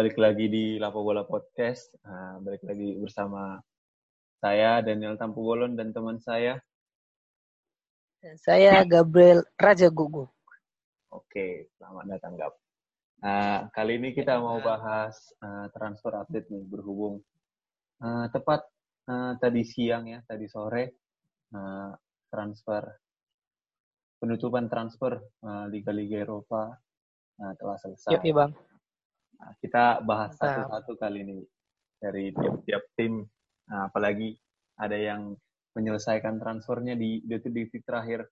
balik lagi di Lapo Bola Podcast. Uh, balik lagi bersama saya Daniel Tampubolon dan teman saya. Dan saya Gabriel Raja Gugu. Oke, selamat datang Gab. Uh, kali ini kita mau bahas uh, transfer update nih berhubung uh, tepat uh, tadi siang ya, tadi sore uh, transfer penutupan transfer liga-liga uh, Eropa uh, telah selesai. Yuk, bang. Nah, kita bahas satu-satu kali ini dari tiap-tiap tim, nah, apalagi ada yang menyelesaikan transfernya di detik-detik terakhir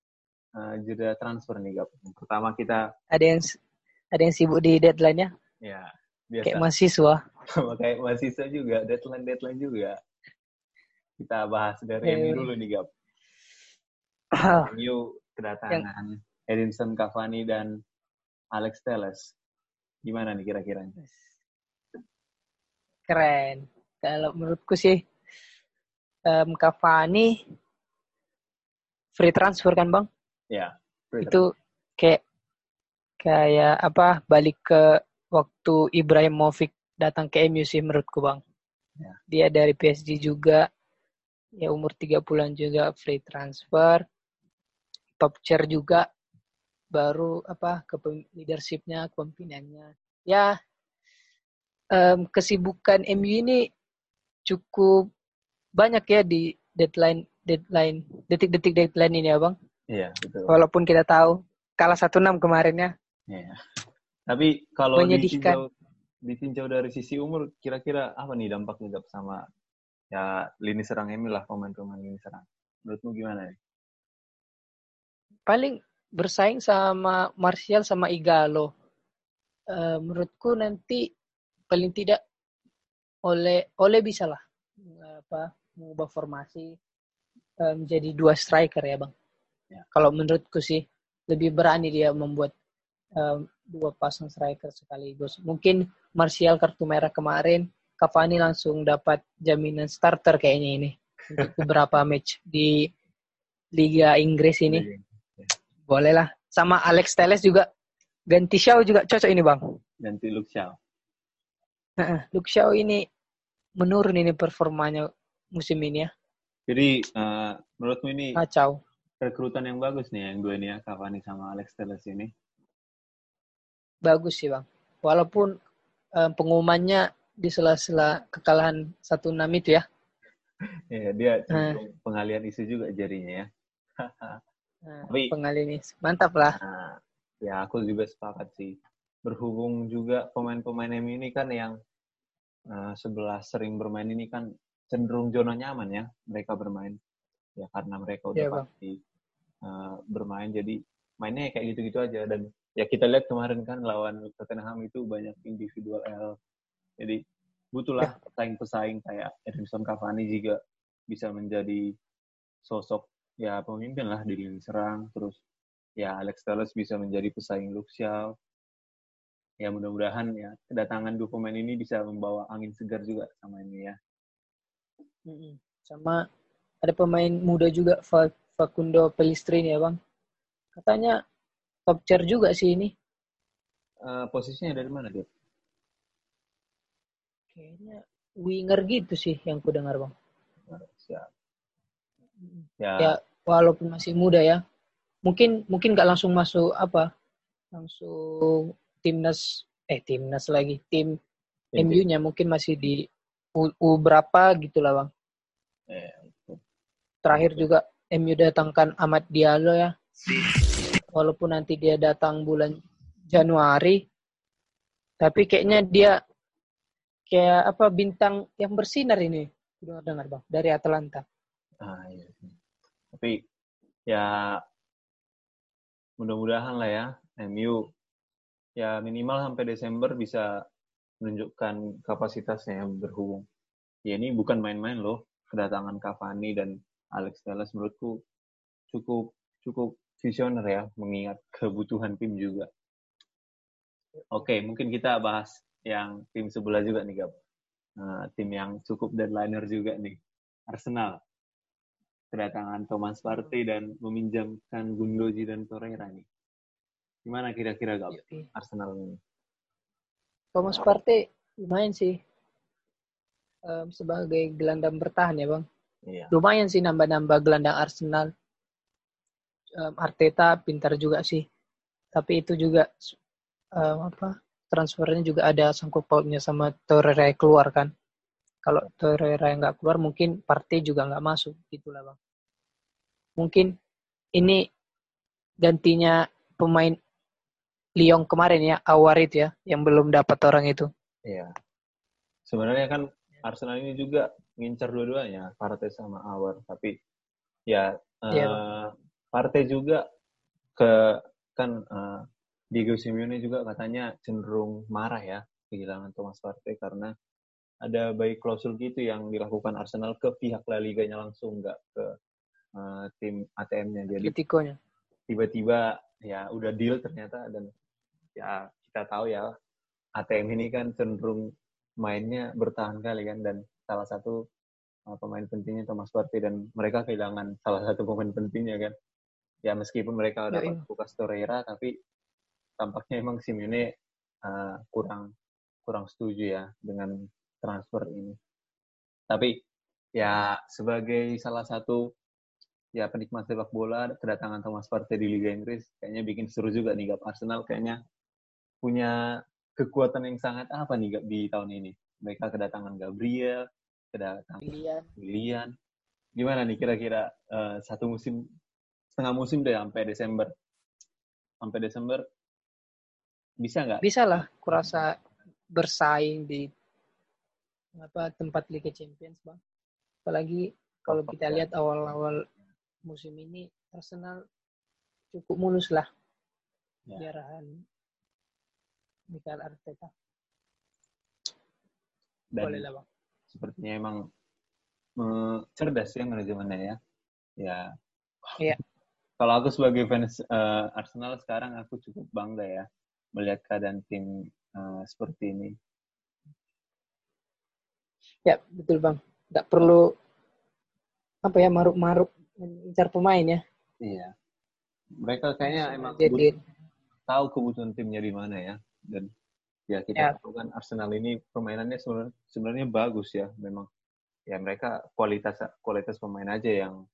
uh, jeda transfer nih, Gap. Pertama kita ada yang ada yang sibuk di deadline-nya. Ya, biasa. Kayak mahasiswa. Kayak mahasiswa juga, deadline-deadline juga. Kita bahas dari. MU dulu nih, Gap. MU kedatangan yang... Edinson Cavani dan Alex Telles. Gimana nih kira-kira? Keren. Kalau menurutku sih um, Cavani free transfer kan bang? Ya. Itu kayak kayak apa balik ke waktu Ibrahimovic datang ke MU sih menurutku bang. Ya. Dia dari PSG juga ya umur tiga bulan juga free transfer top chair juga baru apa ke leadershipnya kepemimpinannya ya um, kesibukan MU ini cukup banyak ya di deadline deadline detik-detik deadline ini ya bang? Iya betul. Walaupun kita tahu kalah satu enam kemarin ya. Iya. Tapi kalau ditinjau ditinjau dari sisi umur kira-kira apa nih dampaknya sama ya lini serang MU lah pemain-pemain lini serang? Menurutmu gimana nih? Paling bersaing sama Martial sama Igalo. Uh, menurutku nanti paling tidak oleh oleh bisa lah apa mengubah formasi um, menjadi dua striker ya bang. Ya. Kalau menurutku sih lebih berani dia membuat um, dua pasang striker sekaligus. Mungkin Martial kartu merah kemarin, Cavani langsung dapat jaminan starter kayaknya ini untuk beberapa match di Liga Inggris ini. Boleh lah. Sama Alex Teles juga ganti Xiao juga cocok ini bang. Ganti Luke Xiao. Nah, Luke Xiao ini menurun ini performanya musim ini ya. Jadi uh, menurutmu ini kacau. Rekrutan yang bagus nih yang dua ini ya, Cavani sama Alex Teles ini. Bagus sih bang. Walaupun uh, pengumumannya di sela-sela kekalahan satu enam itu ya. Iya, dia uh. pengalian isu juga jarinya ya. Nah, Tapi, pengalinis. Mantap lah. Nah, ya aku juga sepakat sih. Berhubung juga pemain-pemain MU ini kan yang uh, sebelah sering bermain ini kan cenderung zona nyaman ya mereka bermain. Ya karena mereka udah yeah, pasti uh, bermain jadi mainnya kayak gitu-gitu aja dan ya kita lihat kemarin kan lawan Tottenham itu banyak individual L. Jadi butuhlah ya. pesaing-pesaing kayak Edinson Cavani juga bisa menjadi sosok ya pemimpin lah di lini serang terus ya Alex Telles bisa menjadi pesaing Luxiao ya mudah-mudahan ya kedatangan dua pemain ini bisa membawa angin segar juga sama ini ya. Sama ada pemain muda juga Facundo Pelistrini ya bang. Katanya top chair juga sih ini. Uh, posisinya dari mana dia kayaknya winger gitu sih yang ku dengar bang. Siap. Ya, ya walaupun masih muda ya mungkin mungkin nggak langsung masuk apa langsung timnas eh timnas lagi tim MU-nya mungkin masih di U, U berapa gitulah bang. Eh, terakhir juga MU datangkan Ahmad Diallo ya. Walaupun nanti dia datang bulan Januari tapi kayaknya dia kayak apa bintang yang bersinar ini. Dengar dengar bang? Dari Atlanta. Ah, iya tapi ya mudah-mudahan lah ya MU ya minimal sampai Desember bisa menunjukkan kapasitasnya yang berhubung. Ya ini bukan main-main loh kedatangan Cavani dan Alex Telles menurutku cukup cukup visioner ya mengingat kebutuhan tim juga. Oke, mungkin kita bahas yang tim sebelah juga nih, Gab. Uh, tim yang cukup deadlineer juga nih. Arsenal kedatangan Thomas Partey dan meminjamkan Gundoji dan Torreira nih. Gimana kira-kira gak iya, iya. Arsenal ini? Thomas Partey lumayan sih um, sebagai gelandang bertahan ya bang. Iya. Lumayan sih nambah-nambah gelandang Arsenal. Um, Arteta pintar juga sih. Tapi itu juga um, apa transfernya juga ada sangkut pautnya sama Torreira keluar kan. Kalau Torreira yang nggak keluar mungkin Partey juga nggak masuk gitulah bang. Mungkin ini gantinya pemain Lyon kemarin ya Awarit ya yang belum dapat orang itu. Iya. Sebenarnya kan Arsenal ini juga ngincar dua-duanya, Partey sama Awar. Tapi ya uh, yeah. Partey juga ke kan uh, Diego Simeone juga katanya cenderung marah ya kehilangan Thomas Partey karena ada baik klausul gitu yang dilakukan Arsenal ke pihak La Liga-nya langsung nggak ke uh, tim ATM-nya jadi tiba-tiba ya udah deal ternyata dan ya kita tahu ya ATM ini kan cenderung mainnya bertahan kali kan dan salah satu uh, pemain pentingnya Thomas Partey dan mereka kehilangan salah satu pemain pentingnya kan. Ya meskipun mereka ya, dapat Lucas Torreira tapi tampaknya emang Simeone uh, kurang kurang setuju ya dengan transfer ini tapi ya sebagai salah satu ya penikmat sepak bola kedatangan Thomas Partey di Liga Inggris kayaknya bikin seru juga nih Gap Arsenal kayaknya punya kekuatan yang sangat apa nih di tahun ini? Mereka kedatangan Gabriel, kedatangan Willian. Willian. Gimana nih kira-kira uh, satu musim setengah musim deh sampai Desember? Sampai Desember bisa nggak? Bisa lah, kurasa bersaing di apa tempat Liga Champions, bang. Apalagi kalau kita lihat awal-awal musim ini Arsenal cukup mulus lah ya. di arahan Michael Arteta. Dan Boleh lah, Bang. Sepertinya emang uh, cerdas ya manajemennya ya. Ya. Iya. Kalau aku sebagai fans uh, Arsenal sekarang aku cukup bangga ya melihat keadaan tim uh, seperti ini. Ya, betul Bang. Tidak perlu apa ya maruk-maruk mencari pemain ya. Iya. Mereka kayaknya emang Jadi, tahu kebutuhan timnya di mana ya dan ya kita ya. tahu kan Arsenal ini permainannya sebenarnya sebenarnya bagus ya memang ya mereka kualitas kualitas pemain aja yang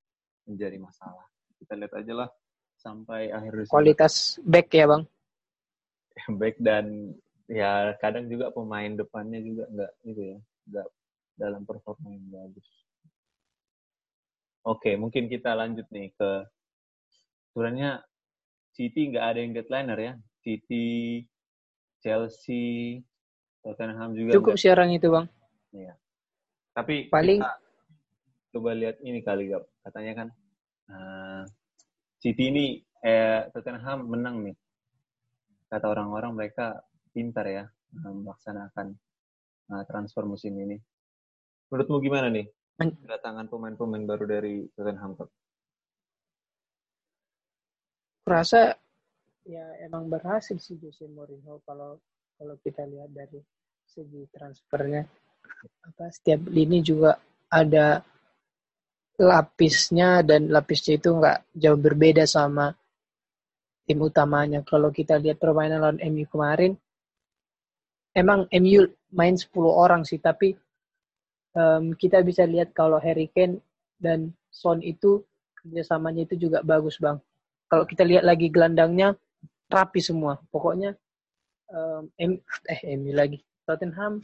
menjadi masalah kita lihat aja lah sampai akhir kualitas back ya bang back dan ya kadang juga pemain depannya juga nggak gitu ya nggak dalam performa yang bagus oke mungkin kita lanjut nih ke sebenarnya City nggak ada yang deadliner ya City Chelsea, Tottenham juga. Cukup siaran itu bang. Iya. Tapi paling coba lihat ini kali gak katanya kan uh, City ini eh Tottenham menang nih. Kata orang-orang mereka pintar ya melaksanakan uh, transfer musim ini. Menurutmu gimana nih kedatangan pemain-pemain baru dari Tottenham? Kurasa ya emang berhasil sih Jose Mourinho kalau kalau kita lihat dari segi transfernya apa setiap lini juga ada lapisnya dan lapisnya itu nggak jauh berbeda sama tim utamanya. Kalau kita lihat permainan lawan MU kemarin, emang MU main 10 orang sih, tapi um, kita bisa lihat kalau Harry Kane dan Son itu kerjasamanya itu juga bagus bang. Kalau kita lihat lagi gelandangnya, rapi semua. Pokoknya um, M, eh MU lagi Tottenham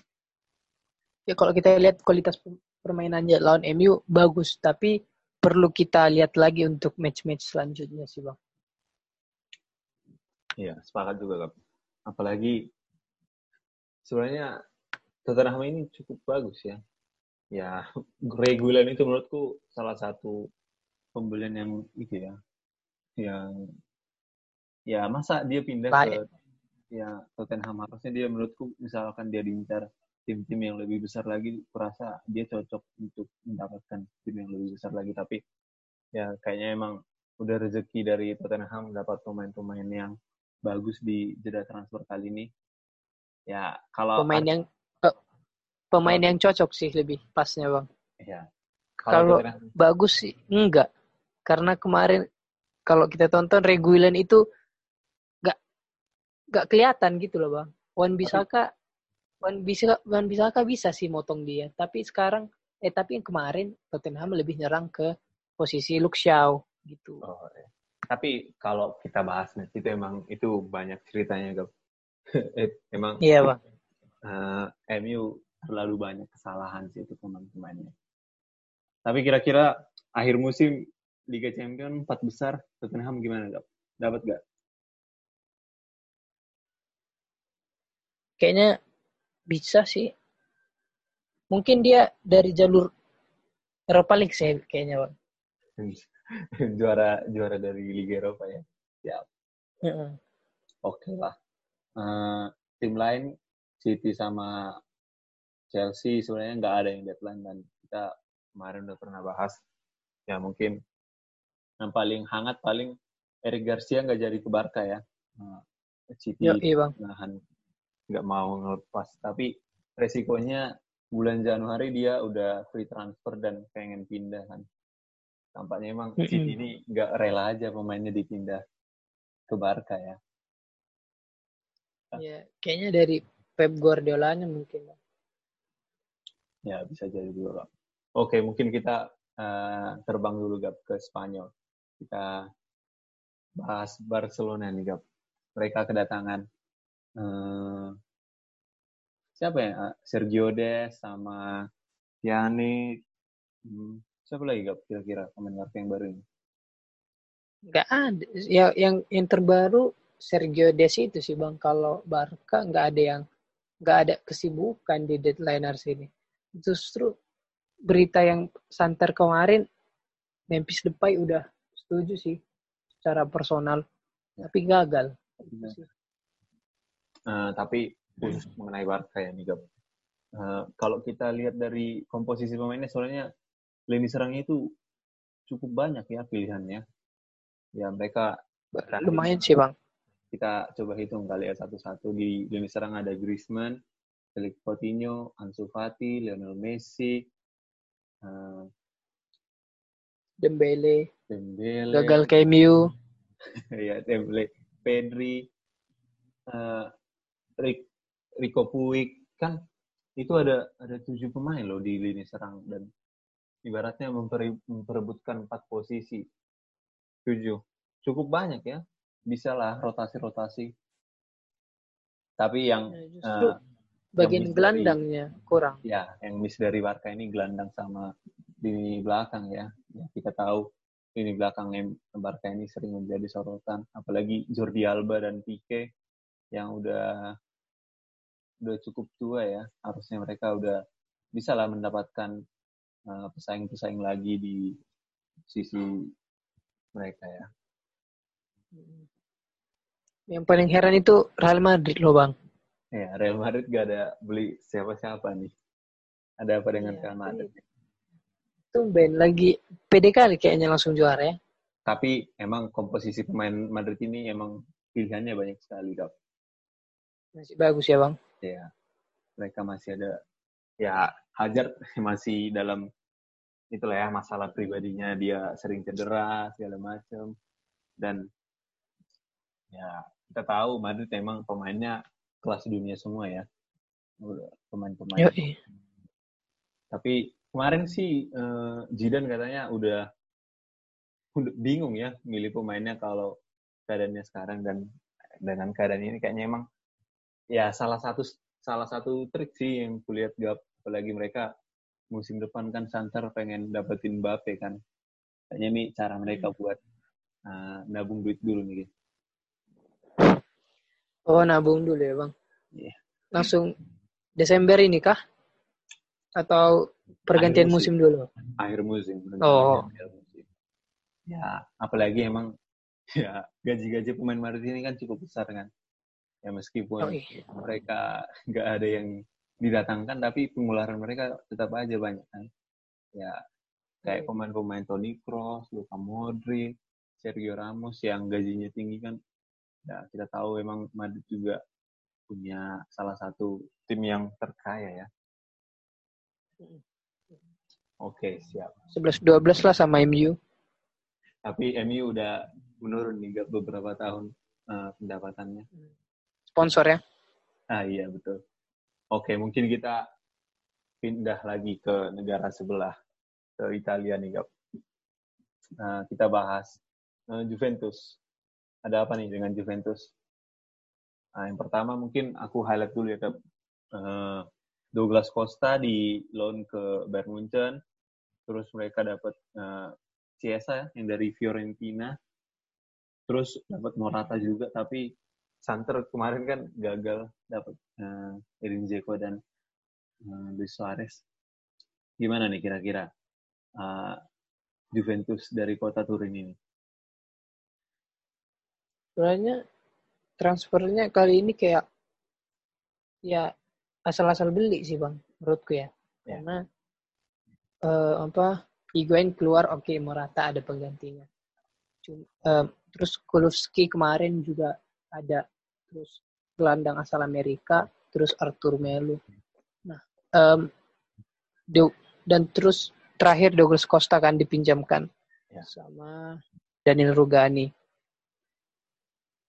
ya kalau kita lihat kualitas permainannya lawan MU bagus tapi perlu kita lihat lagi untuk match-match selanjutnya sih bang. Iya sepakat juga kak. Apalagi sebenarnya Tottenham ini cukup bagus ya. Ya reguler itu menurutku salah satu pembelian yang itu ya yang ya masa dia pindah Baik. ke ya Tottenham. Harusnya dia menurutku misalkan dia diincar tim-tim yang lebih besar lagi kurasa dia cocok untuk mendapatkan tim yang lebih besar lagi. Tapi ya kayaknya emang udah rezeki dari Tottenham dapat pemain-pemain yang bagus di jeda transfer kali ini. Ya kalau pemain yang pemain yang cocok sih lebih pasnya bang ya kalau, bagus sih enggak karena kemarin kalau kita tonton Reguilan itu gak kelihatan gitu loh bang. Wan Bisaka Wan bisa Wan Bisaka bisa sih motong dia, tapi sekarang eh tapi yang kemarin Tottenham lebih nyerang ke posisi Luke Shaw gitu. Oh, ya. Tapi kalau kita bahas nih, itu emang itu banyak ceritanya, Gap. emang Iya, Bang. uh, MU terlalu banyak kesalahan sih itu pemain-pemainnya. Tapi kira-kira akhir musim Liga Champion empat besar Tottenham gimana, Gap? Dapat gak? Kayaknya bisa sih. Mungkin dia dari jalur Eropa League sih kayaknya, Bang. juara juara dari Liga Eropa ya. Ya, Heeh. oke lah. Eh, tim lain City sama Chelsea sebenarnya nggak ada yang deadline dan kita kemarin udah pernah bahas. Ya mungkin yang paling hangat paling Eric Garcia nggak jadi ke Barca ya. Eh, City Yo, iya, Bang. nahan nggak mau ngelepas tapi resikonya bulan Januari dia udah free transfer dan pengen pindah kan tampaknya emang Mm-mm. City ini nggak rela aja pemainnya dipindah ke Barca ya Ya, kayaknya dari Pep Guardiolanya mungkin. Ya bisa jadi juga Bang. oke mungkin kita eh, terbang dulu Gap ke Spanyol kita bahas Barcelona nih Gap mereka kedatangan eh, siapa ya Eh, Sergio Des sama Pjanic Hmm, siapa lagi Gap kira-kira pemain yang baru ini Nggak ada. Ya, yang yang terbaru Sergio Des itu sih bang. Kalau Barca nggak ada yang nggak ada kesibukan di deadlineers ini. Justru berita yang santer kemarin Memphis Depay udah setuju sih secara personal, tapi gagal. Eh, tapi khusus mengenai Barca ya nih. Eh, kalau kita lihat dari komposisi pemainnya soalnya lini serangnya itu cukup banyak ya pilihannya. Ya mereka Lumayan sih bang. kita coba hitung kali ya satu-satu di lini serang ada Griezmann, Felix Coutinho, Ansu Fati, Lionel Messi, eh, Dembele. Dembele, gagal KMU. ya Dembele, Pedri, eh, Rick, Rico Puig. Kan itu ada ada tujuh pemain loh di lini serang dan ibaratnya memperi- memperebutkan empat posisi. Tujuh. Cukup banyak ya. Bisa lah rotasi-rotasi. Tapi yang eh, bagian yang gelandangnya kurang. ya yang miss dari Barca ini gelandang sama lini belakang ya. Ya, kita tahu lini belakang Barca ini sering menjadi sorotan apalagi Jordi Alba dan Pique yang udah udah cukup tua ya harusnya mereka udah bisa lah mendapatkan uh, pesaing-pesaing lagi di sisi mereka ya Yang paling heran itu Real Madrid loh bang. Ya Real Madrid gak ada beli siapa-siapa nih ada apa dengan Iya, Real Madrid Tumben lagi pede kali kayaknya langsung juara ya. tapi emang komposisi pemain Madrid ini emang pilihannya banyak sekali Kak. Masih bagus ya bang. ya mereka masih ada ya Hazard masih dalam itulah ya masalah pribadinya dia sering cedera segala macam dan ya kita tahu Madrid emang pemainnya kelas dunia semua ya. Pemain-pemain. Tapi kemarin sih eh, Zidane katanya udah udah bingung ya milih pemainnya kalau keadaannya sekarang dan dengan keadaan ini kayaknya emang ya salah satu salah satu trik sih yang kulihat gap. Apalagi mereka musim depan kan Santer pengen dapetin Mbappe kan. Kayaknya ini cara mereka buat eh, nabung duit dulu nih Oh nabung dulu ya bang. Iya. Langsung Desember ini kah? Atau pergantian Akhir musim dulu? akhir musim Oh. akhir musim. ya apalagi emang ya gaji-gaji pemain Madrid ini kan cukup besar kan ya meskipun Oh, iya. mereka nggak ada yang didatangkan tapi pengeluaran mereka tetap aja banyak kan ya kayak Iya. pemain-pemain Toni Kroos, Luka Modric, Sergio Ramos yang gajinya tinggi kan ya kita tahu emang Madrid juga punya salah satu tim yang terkaya ya oke siap 11-12 lah sama MU. tapi MU udah menurun nih beberapa tahun eh, pendapatannya Sponsor ya. ah iya betul Oke, mungkin kita pindah lagi ke negara sebelah, ke Italia nih, Gap. Nah, kita bahas uh, Juventus. Ada apa nih dengan Juventus? Nah, yang pertama mungkin aku highlight dulu ya, Gap. Uh, Douglas Costa di loan ke Bayern Munchen, terus mereka dapat uh, Chiesa yang dari Fiorentina, terus dapat Morata juga, tapi Santer kemarin kan gagal dapat uh, Edin Dzeko dan Luis Suarez. Gimana nih kira-kira Juventus dari kota Turin ini? Sebenarnya transfernya kali ini kayak ya asal-asal beli sih bang, menurutku ya. ya. Karena uh, apa Higuain keluar, oke okay, Morata ada penggantinya. Cuma, uh, terus Kulowski kemarin juga ada terus gelandang asal Amerika terus Arthur Melu nah um, dan terus terakhir Douglas Costa kan dipinjamkan ya. sama Daniel Rugani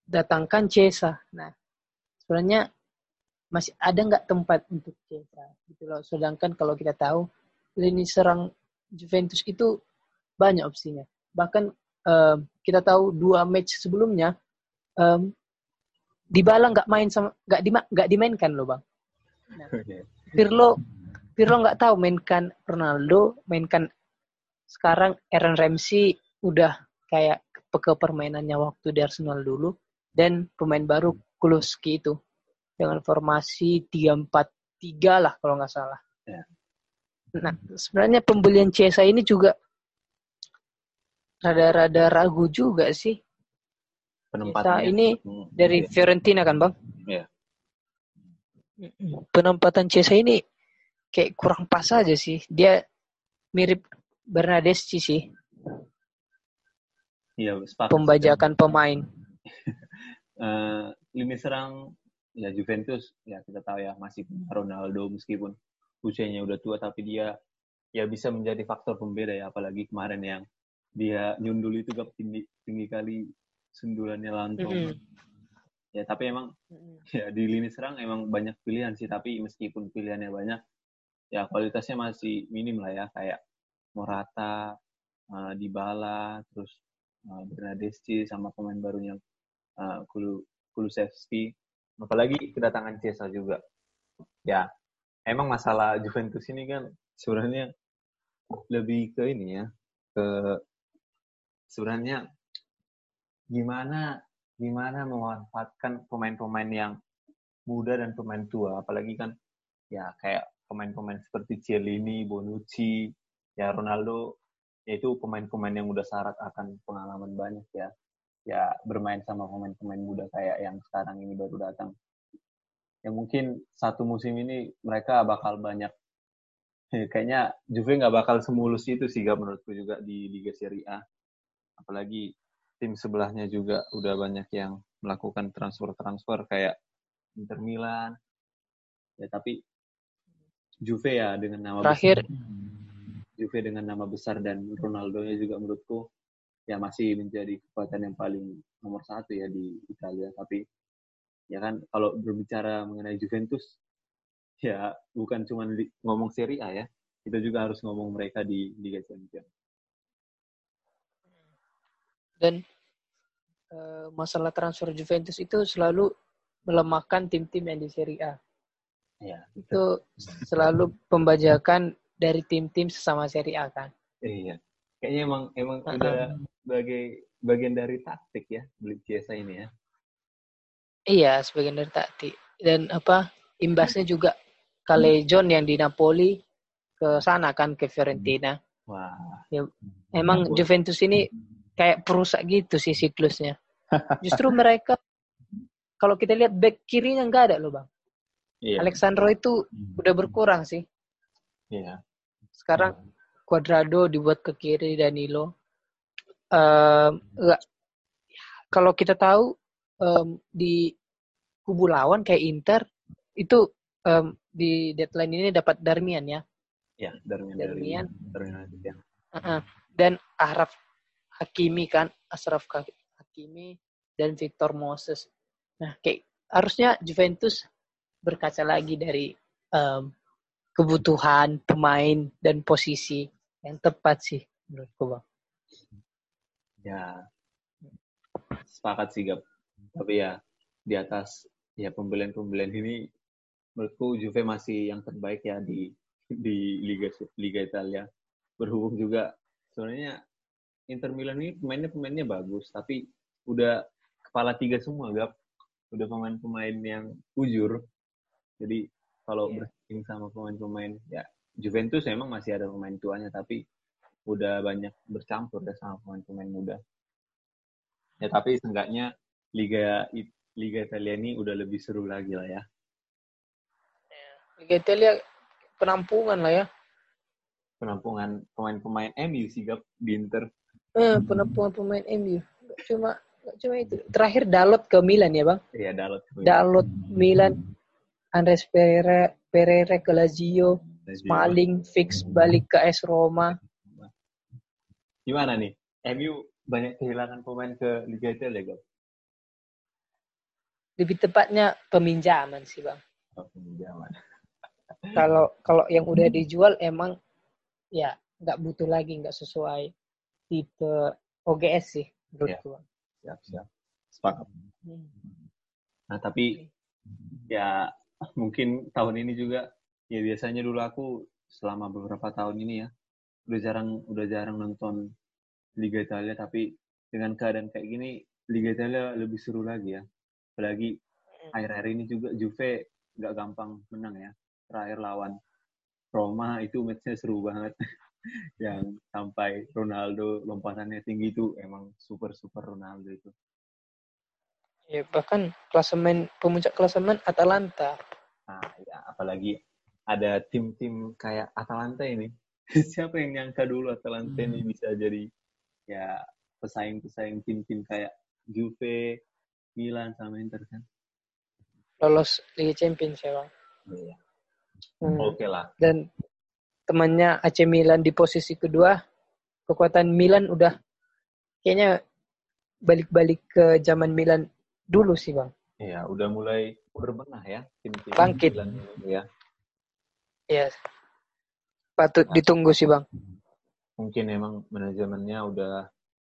datangkan Cesa. Nah sebenarnya masih ada nggak tempat untuk Cesa gitu loh. Sedangkan kalau kita tahu lini serang Juventus itu banyak opsinya. Bahkan um, kita tahu dua match sebelumnya um, Dybala nggak main sama nggak di nggak dimainkan loh bang. Nah, Pirlo Pirlo nggak tahu mainkan Ronaldo, mainkan sekarang Aaron Ramsey udah kayak ke permainannya waktu di Arsenal dulu dan pemain baru Kulusky itu dengan formasi 3-4-3 lah kalau nggak salah. Ya. Nah, sebenarnya pembelian Chiesa ini juga rada-rada ragu juga sih penempatannya. ini hmm. dari Fiorentina kan bang? Iya. Penempatan Cesa ini kayak kurang pas aja sih. Dia mirip Bernadeschi sih. Iya, Pembajakan pemain. uh, lini serang ya Juventus ya kita tahu ya masih Ronaldo meskipun usianya udah tua tapi dia ya bisa menjadi faktor pembeda ya apalagi kemarin yang dia nyundul itu gak tinggi tinggi kali sundulannya Lanto. Mm -hmm. Ya tapi emang mm -hmm. ya di lini serang emang banyak pilihan sih tapi meskipun pilihannya banyak ya kualitasnya masih minim lah ya kayak Morata, uh, Dybala, terus uh, Bernadeschi sama pemain barunya uh, Kulu, Kulusevski. Apalagi kedatangan Cesa juga. Ya, emang masalah Juventus ini kan sebenarnya lebih ke ini ya, ke sebenarnya gimana gimana memanfaatkan pemain-pemain yang muda dan pemain tua apalagi kan ya kayak pemain-pemain seperti Cielini, Bonucci, ya Ronaldo yaitu pemain-pemain yang udah syarat akan pengalaman banyak ya ya bermain sama pemain-pemain muda kayak yang sekarang ini baru datang. Ya mungkin satu musim ini mereka bakal banyak kayaknya Juve nggak bakal semulus itu sih gak menurutku juga di Liga Serie A. Apalagi tim sebelahnya juga udah banyak yang melakukan transfer-transfer kayak Inter Milan. Ya tapi Juve ya dengan nama terakhir. besar, Juve dengan nama besar dan Ronaldo-nya juga menurutku ya masih menjadi kekuatan yang paling nomor satu ya di Italia. Tapi ya kan kalau berbicara mengenai Juventus ya bukan cuma ngomong Serie A ya, kita juga harus ngomong mereka di Liga Champions. Dan uh, masalah transfer Juventus itu selalu melemahkan tim-tim yang di Serie A. Ya. Itu selalu pembajakan dari tim-tim sesama Serie A kan. Iya. Kayaknya emang emang uh -huh. udah sebagai bagian dari taktik ya beli Chiesa ini ya. Iya, sebagian dari taktik. Dan apa imbasnya juga John yang di Napoli ke sana kan ke Fiorentina. Wah. Ya, emang Juventus ini kayak perusak gitu sih siklusnya. Justru mereka kalau kita lihat back kirinya nggak ada loh bang. Iya. Alexandro itu hmm. udah berkurang sih. Iya. Sekarang Cuadrado dibuat ke kiri Danilo. Um. Kalau kita tahu um, di kubu lawan kayak Inter itu um, di deadline ini dapat Darmian ya. Ya, Darmian. Darmian. Darmian. Darmian. Uh. Dan Araf Hakimi kan, Asraf Hakimi dan Victor Moses. Nah, kayak harusnya Juventus berkaca lagi dari um, kebutuhan pemain dan posisi yang tepat sih menurutku bang. Ya, sepakat sih Gap. Tapi ya di atas ya pembelian-pembelian ini menurutku Juve masih yang terbaik ya di di Liga Liga Italia. Berhubung juga sebenarnya Inter Milan ini pemainnya pemainnya bagus, tapi udah kepala tiga semua Gap. Udah pemain-pemain yang ujur. Jadi kalau yeah. bersaing sama pemain-pemain ya Juventus emang masih ada pemain tuanya tapi udah banyak bercampur ya sama pemain-pemain muda. Ya tapi seenggaknya Liga Liga Italia ini udah lebih seru lagi lah ya. ya Liga Italia penampungan lah ya. Penampungan pemain-pemain MU sih Gap di Inter. Eh, penampungan pemain MU. cuma cuma itu. Terakhir Dalot ke Milan ya, Bang? Iya, Dalot. Dalot Milan. Andres Pereira, Pereira ke Lazio. Smalling fix balik ke AS Roma. Gimana nih? MU banyak kehilangan pemain ke Liga Italia, Gap? Lebih tepatnya peminjaman sih, Bang. Oh, peminjaman. kalau kalau yang udah dijual emang ya nggak butuh lagi, nggak sesuai tipe OGS sih menurutku. Ya. Siap, siap. Sepakat. Hmm. Nah, tapi ya mungkin tahun ini juga ya biasanya dulu aku selama beberapa tahun ini ya udah jarang udah jarang nonton Liga Italia tapi dengan keadaan kayak gini Liga Italia lebih seru lagi ya. Apalagi hmm. akhir-akhir ini juga Juve nggak gampang menang ya. Terakhir lawan Roma itu matchnya seru banget. Yang sampai Ronaldo lompatannya tinggi itu emang super super Ronaldo itu. Ya bahkan klasemen pemuncak klasemen Atalanta. Nah ya apalagi ada tim-tim kayak Atalanta ini siapa yang nyangka dulu Atalanta ini hmm. bisa jadi ya pesaing-pesaing tim-tim kayak Juve, Milan sama Inter kan. Lolos Liga Champions ya bang. Iya. Hmm. Oke okay lah. Dan temannya AC Milan di posisi kedua, kekuatan Milan udah kayaknya balik-balik ke zaman Milan dulu sih bang. Iya, udah mulai berbenah ya tim-tim Bangkit. Milan ini ya. Iya. Patut nah, ditunggu sih bang. mungkin emang manajemennya udah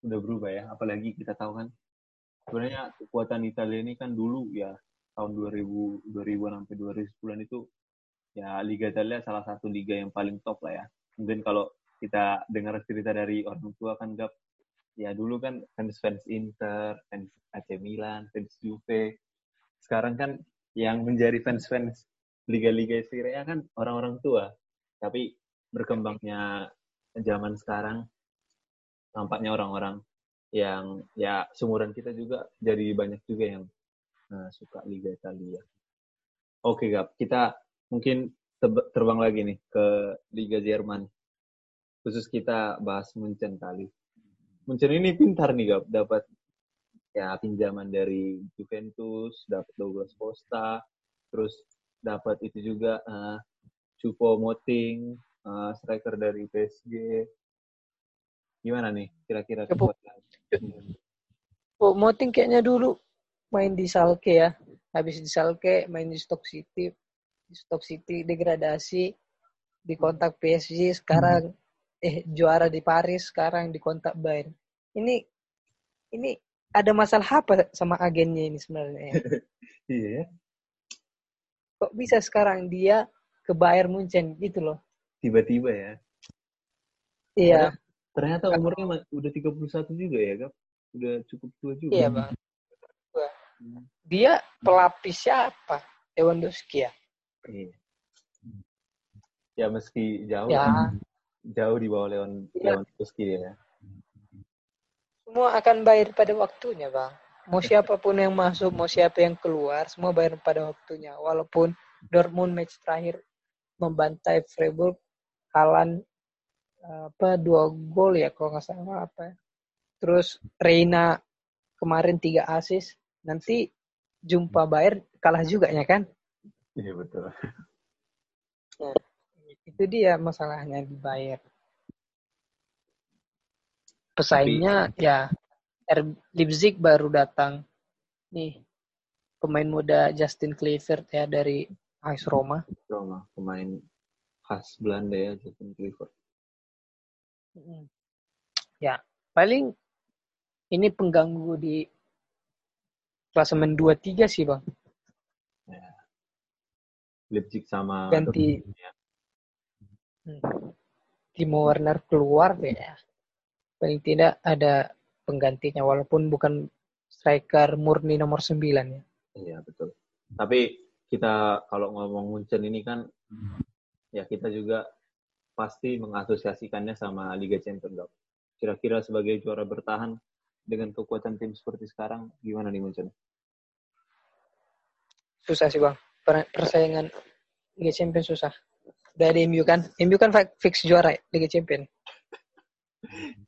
udah berubah ya apalagi kita tahu kan. Sebenarnya kekuatan Italia ini kan dulu ya tahun 2000 2000 sampai 2010 itu ya Liga Italia salah satu liga yang paling top lah ya. Mungkin kalau kita dengar cerita dari orang tua kan gap ya dulu kan fans fans Inter fans AC Milan fans Juve. Sekarang kan yang menjadi fans fans liga-liga Serie A kan orang-orang tua tapi berkembangnya zaman sekarang nampaknya orang-orang yang ya sumuran kita juga jadi banyak juga yang uh, suka Liga Italia. Oke, Gap. Kita mungkin terbang lagi nih ke Liga Jerman. Khusus kita bahas Munchen kali. Munchen ini pintar nih, Gap. Dapat ya pinjaman dari Juventus, dapat Douglas Costa, terus dapat itu juga uh, Chupo Moting, uh, striker dari PSG. Gimana nih kira-kira kekuatan? Oh, Moting kayaknya dulu main di Salke ya. Habis di Salke main di Stock City. Di Stock City degradasi di kontak PSG sekarang eh juara di Paris sekarang di kontak Bayern. Ini ini ada masalah apa sama agennya ini sebenarnya? Iya. Kok bisa sekarang dia ke Bayern Munchen gitu loh? tiba-tiba ya. Iya. Ternyata umurnya udah 31 juga ya, Kak? Udah cukup tua juga. Iya, Bang. Hmm. Dia pelapis siapa? Lewandowski ya? Iya. Ya meski jauh ya. jauh di bawah Leon ya. Lewandowski ya. Semua akan bayar pada waktunya, Bang. Mau siapa pun yang masuk, mau siapa yang keluar, semua bayar pada waktunya. Walaupun Dortmund match terakhir membantai Freiburg Halan apa dua gol ya kalau nggak salah apa ya. Terus Reina kemarin tiga asis. Nanti jumpa Bayern kalah juga ya kan? Iya betul. Nah, itu dia masalahnya di Bayern. Pesaingnya Tapi... ya R Leipzig baru datang. Nih pemain muda Justin Kluivert ya dari AS Roma. Roma, pemain khas Belanda ya, Justin Clifford. Ya, paling ini pengganggu di klasemen 2-3 sih, Bang. Ya. Leipzig sama Ganti ya. Hmm. Timo Werner keluar ya. Paling tidak ada penggantinya walaupun bukan striker murni nomor 9 ya. Iya, betul. Tapi kita kalau ngomong Munchen ini kan ya kita juga pasti mengasosiasikannya sama Liga Champions. Dok. Kira-kira sebagai juara bertahan dengan kekuatan tim seperti sekarang gimana nih Munchen? Susah sih, Bang. Per- Persaingan Liga Champions susah. Udah ada MU kan? MU kan fi- fix juara ya, Liga Champions.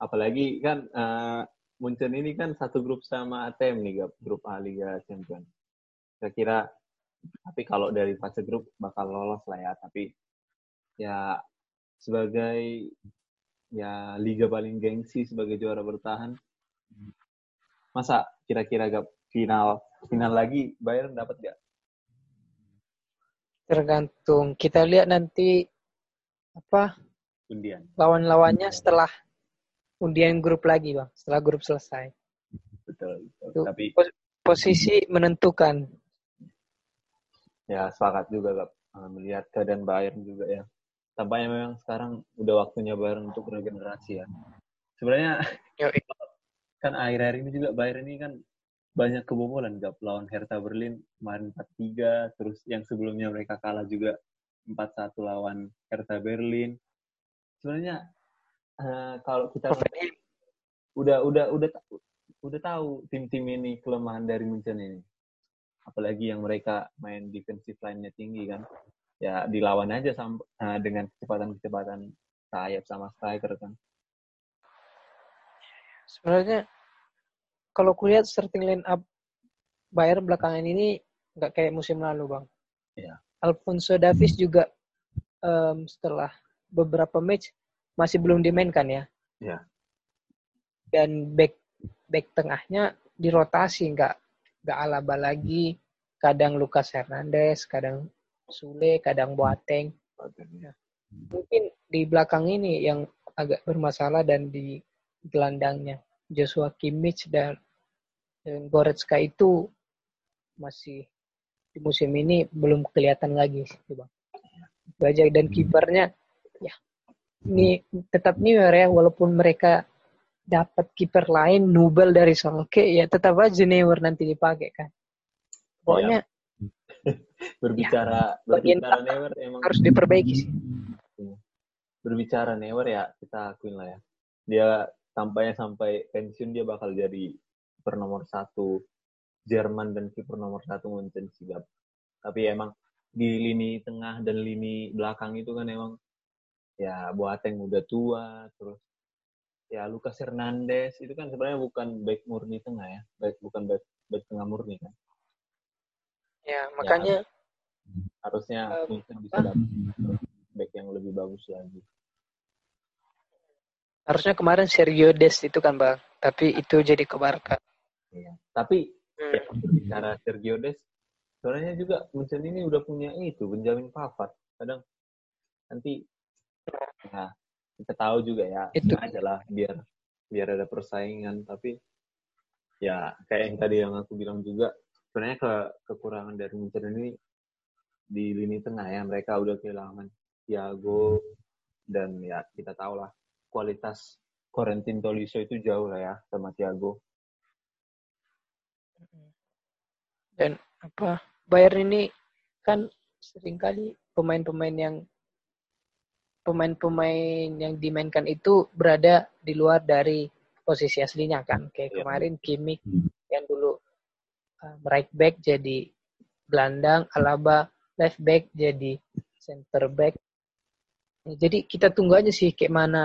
Apalagi kan eh, Munchen ini kan satu grup sama ATM nih, grup A Liga Champions. Kira-kira tapi kalau dari fase grup bakal lolos lah ya, tapi ya sebagai ya liga paling gengsi sebagai juara bertahan masa kira-kira gak final final lagi Bayern dapat gak? Tergantung. Kita lihat nanti apa undian lawan-lawannya setelah undian grup lagi, Bang. Setelah grup selesai. betul, betul. Tapi pos- posisi menentukan. ya sepakat juga gak melihat keadaan Bayern juga ya tampaknya memang sekarang udah waktunya Bayern untuk regenerasi ya sebenarnya Yoi. kan akhir-akhir ini juga Bayern ini kan banyak kebobolan gak lawan Hertha Berlin kemarin 4-3 terus yang sebelumnya mereka kalah juga 4-1 lawan Hertha Berlin sebenarnya eh, kalau kita udah udah udah udah tahu tim-tim ini kelemahan dari Munchen ini apalagi yang mereka main defensive line-nya tinggi kan ya dilawan aja sam eh, dengan kecepatan-kecepatan sayap sama striker kan Sebenarnya kalau kulihat starting line up Bayern belakangan ini nggak kayak musim lalu, Bang. Iya. Alfonso Davies juga em, setelah beberapa match masih belum dimainkan ya. Iya. Dan back back tengahnya dirotasi nggak nggak Alaba lagi, kadang Lucas Hernandez, kadang Sule, kadang Boateng. Mungkin di belakang ini yang agak bermasalah dan di gelandangnya Joshua Kimmich dan, dan Goretzka itu masih di musim ini belum kelihatan lagi sih bang. Itu aja dan kipernya ya ini tetap Neuer ya walaupun mereka dapat kiper lain Nubel dari Schalke ya tetap aja Neuer nanti dipakai kan. Pokoknya berbicara bagian berbicara Neuer emang harus diperbaiki sih. berbicara Neuer ya kita akuin lah ya dia tampaknya sampai pensiun dia bakal jadi kiper nomor satu Jerman dan kiper nomor satu Munchen sigap tapi emang di lini tengah dan lini belakang itu kan emang ya Boateng udah tua terus ya Lucas Hernandez itu kan sebenarnya bukan back murni tengah ya back bukan back back tengah murni kan Ya makanya harusnya Um, Munchen bisa dapat back yang lebih bagus lagi harusnya kemarin Sergio Des itu kan bang, tapi itu jadi ke Barca. Iya. Tapi Hmm. ya, berbicara Sergio Des, sebenarnya juga Munchen ini udah punya itu Benjamin Pavard. Kadang nanti ya kita tahu juga ya Itu. aja lah biar biar ada persaingan. Tapi ya kayak yang tadi yang aku bilang juga sebenarnya ke kekurangan dari Munchen ini di lini tengah ya. Mereka udah kehilangan Thiago dan ya kita tahu lah kualitas Corentin Tolisso itu jauh lah ya sama Thiago. Dan apa Bayern ini kan sering kali pemain-pemain yang pemain-pemain yang dimainkan itu berada di luar dari posisi aslinya kan. Kayak Iya. kemarin Kimmich yang dulu uh, right back jadi gelandang, Alaba left back jadi center back. Ya, jadi kita tunggu aja sih kayak mana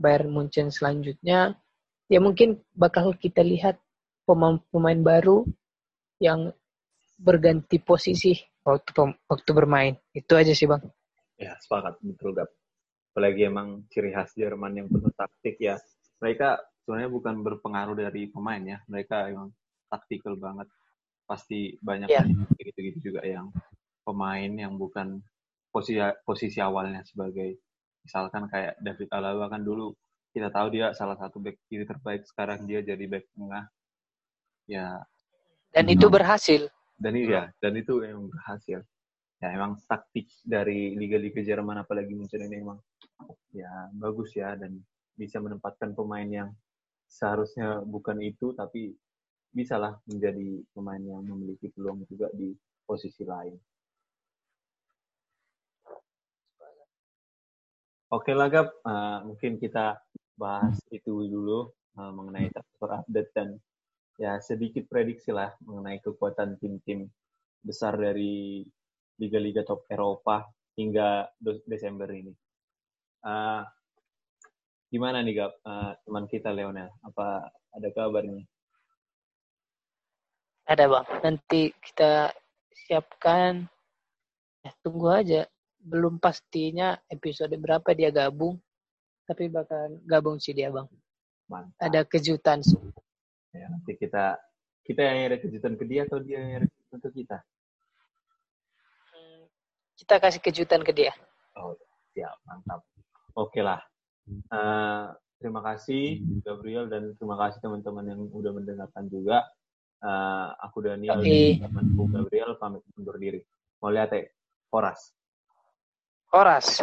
Bayern Munchen selanjutnya. Ya mungkin bakal kita lihat pemain-pemain baru yang berganti posisi waktu waktu bermain. Itu aja sih bang. Ya, sepakat betul Gap. Apalagi emang ciri khas Jerman yang penuh taktik ya. Mereka sebenarnya bukan berpengaruh dari pemain ya. Mereka emang taktikal banget. Pasti banyak Iya. gitu-gitu juga yang pemain yang bukan posisi posisi awalnya sebagai misalkan kayak David Alaba kan dulu kita tahu dia salah satu back kiri terbaik sekarang dia jadi back tengah ya dan itu berhasil dan iya dan itu yang berhasil ya emang taktik dari liga-liga Jerman apalagi muncul ini emang ya bagus ya dan bisa menempatkan pemain yang seharusnya bukan itu tapi bisalah menjadi pemain yang memiliki peluang juga di posisi lain. Oke lah Gap, uh, mungkin kita bahas itu dulu uh, mengenai transfer update dan ya sedikit prediksi lah mengenai kekuatan tim-tim besar dari liga-liga top Eropa hingga Desember ini. Uh, gimana nih Gap, uh, teman kita Leonel? Apa ada kabarnya? Ada bang, nanti kita siapkan. Ya, tunggu aja. Belum pastinya episode berapa dia gabung, tapi bakal gabung sih dia bang. Mantap. Ada kejutan sih. Ya, nanti kita kita yang ada kejutan ke dia atau dia yang ada kejutan ke kita? Hmm, kita kasih kejutan ke dia. Oh, siap, mantap. Oke lah. Uh, terima kasih Gabriel dan terima kasih teman-teman yang udah mendengarkan juga. Uh, aku Daniel okay. dan temanku Gabriel pamit undur diri. Mau lihat ya? Horas. Horas.